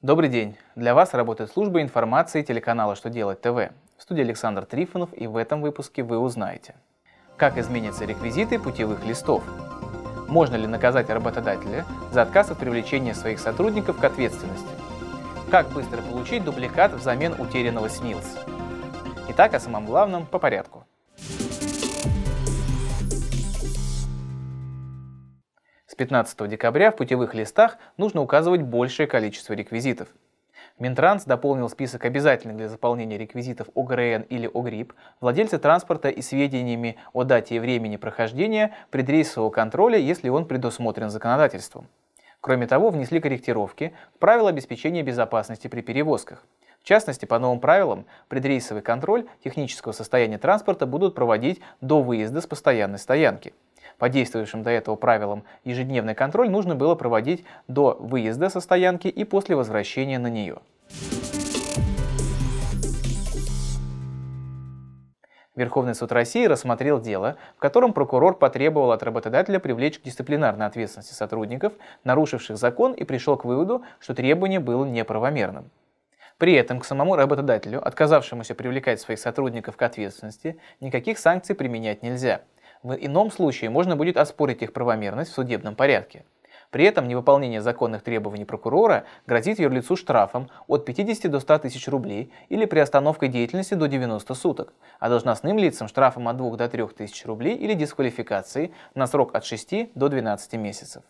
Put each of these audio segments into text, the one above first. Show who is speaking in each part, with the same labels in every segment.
Speaker 1: Добрый день! Для вас работает служба информации телеканала «Что делать ТВ». В студии Александр Трифонов и в этом выпуске вы узнаете, как изменятся реквизиты путевых листов, можно ли наказать работодателя за отказ от привлечения своих сотрудников к ответственности, как быстро получить дубликат взамен утерянного СНИЛС. Итак, о самом главном по порядку. 15 декабря в путевых листах нужно указывать большее количество реквизитов. Минтранс дополнил список обязательных для заполнения реквизитов ОГРН или ОГРИП владельца транспорта и сведениями о дате и времени прохождения предрейсового контроля, если он предусмотрен законодательством. Кроме того, внесли корректировки в правила обеспечения безопасности при перевозках. В частности, по новым правилам, предрейсовый контроль технического состояния транспорта будут проводить до выезда с постоянной стоянки. По действующим до этого правилам ежедневный контроль нужно было проводить до выезда со стоянки и после возвращения на нее. Верховный суд России рассмотрел дело, в котором прокурор потребовал от работодателя привлечь к дисциплинарной ответственности сотрудников, нарушивших закон, и пришел к выводу, что требование было неправомерным. При этом к самому работодателю, отказавшемуся привлекать своих сотрудников к ответственности, никаких санкций применять нельзя – в ином случае можно будет оспорить их правомерность в судебном порядке. При этом невыполнение законных требований прокурора грозит юрлицу штрафом от 50 до 100 тысяч рублей или приостановкой деятельности до 90 суток, а должностным лицам штрафом от 2 до 3 тысяч рублей или дисквалификацией на срок от 6 до 12 месяцев.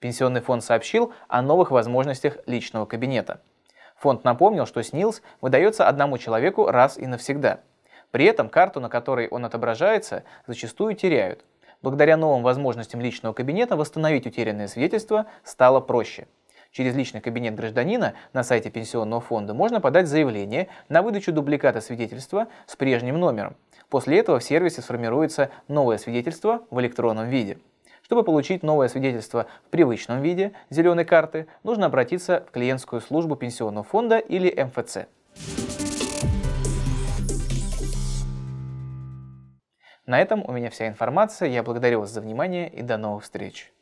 Speaker 1: Пенсионный фонд сообщил о новых возможностях личного кабинета – Фонд напомнил, что СНИЛС выдается одному человеку раз и навсегда. При этом карту, на которой он отображается, зачастую теряют. Благодаря новым возможностям личного кабинета восстановить утерянное свидетельство стало проще. Через личный кабинет гражданина на сайте Пенсионного фонда можно подать заявление на выдачу дубликата свидетельства с прежним номером. После этого в сервисе сформируется новое свидетельство в электронном виде. Чтобы получить новое свидетельство в привычном виде зеленой карты, нужно обратиться в клиентскую службу пенсионного фонда или МФЦ. На этом у меня вся информация. Я благодарю вас за внимание и до новых встреч.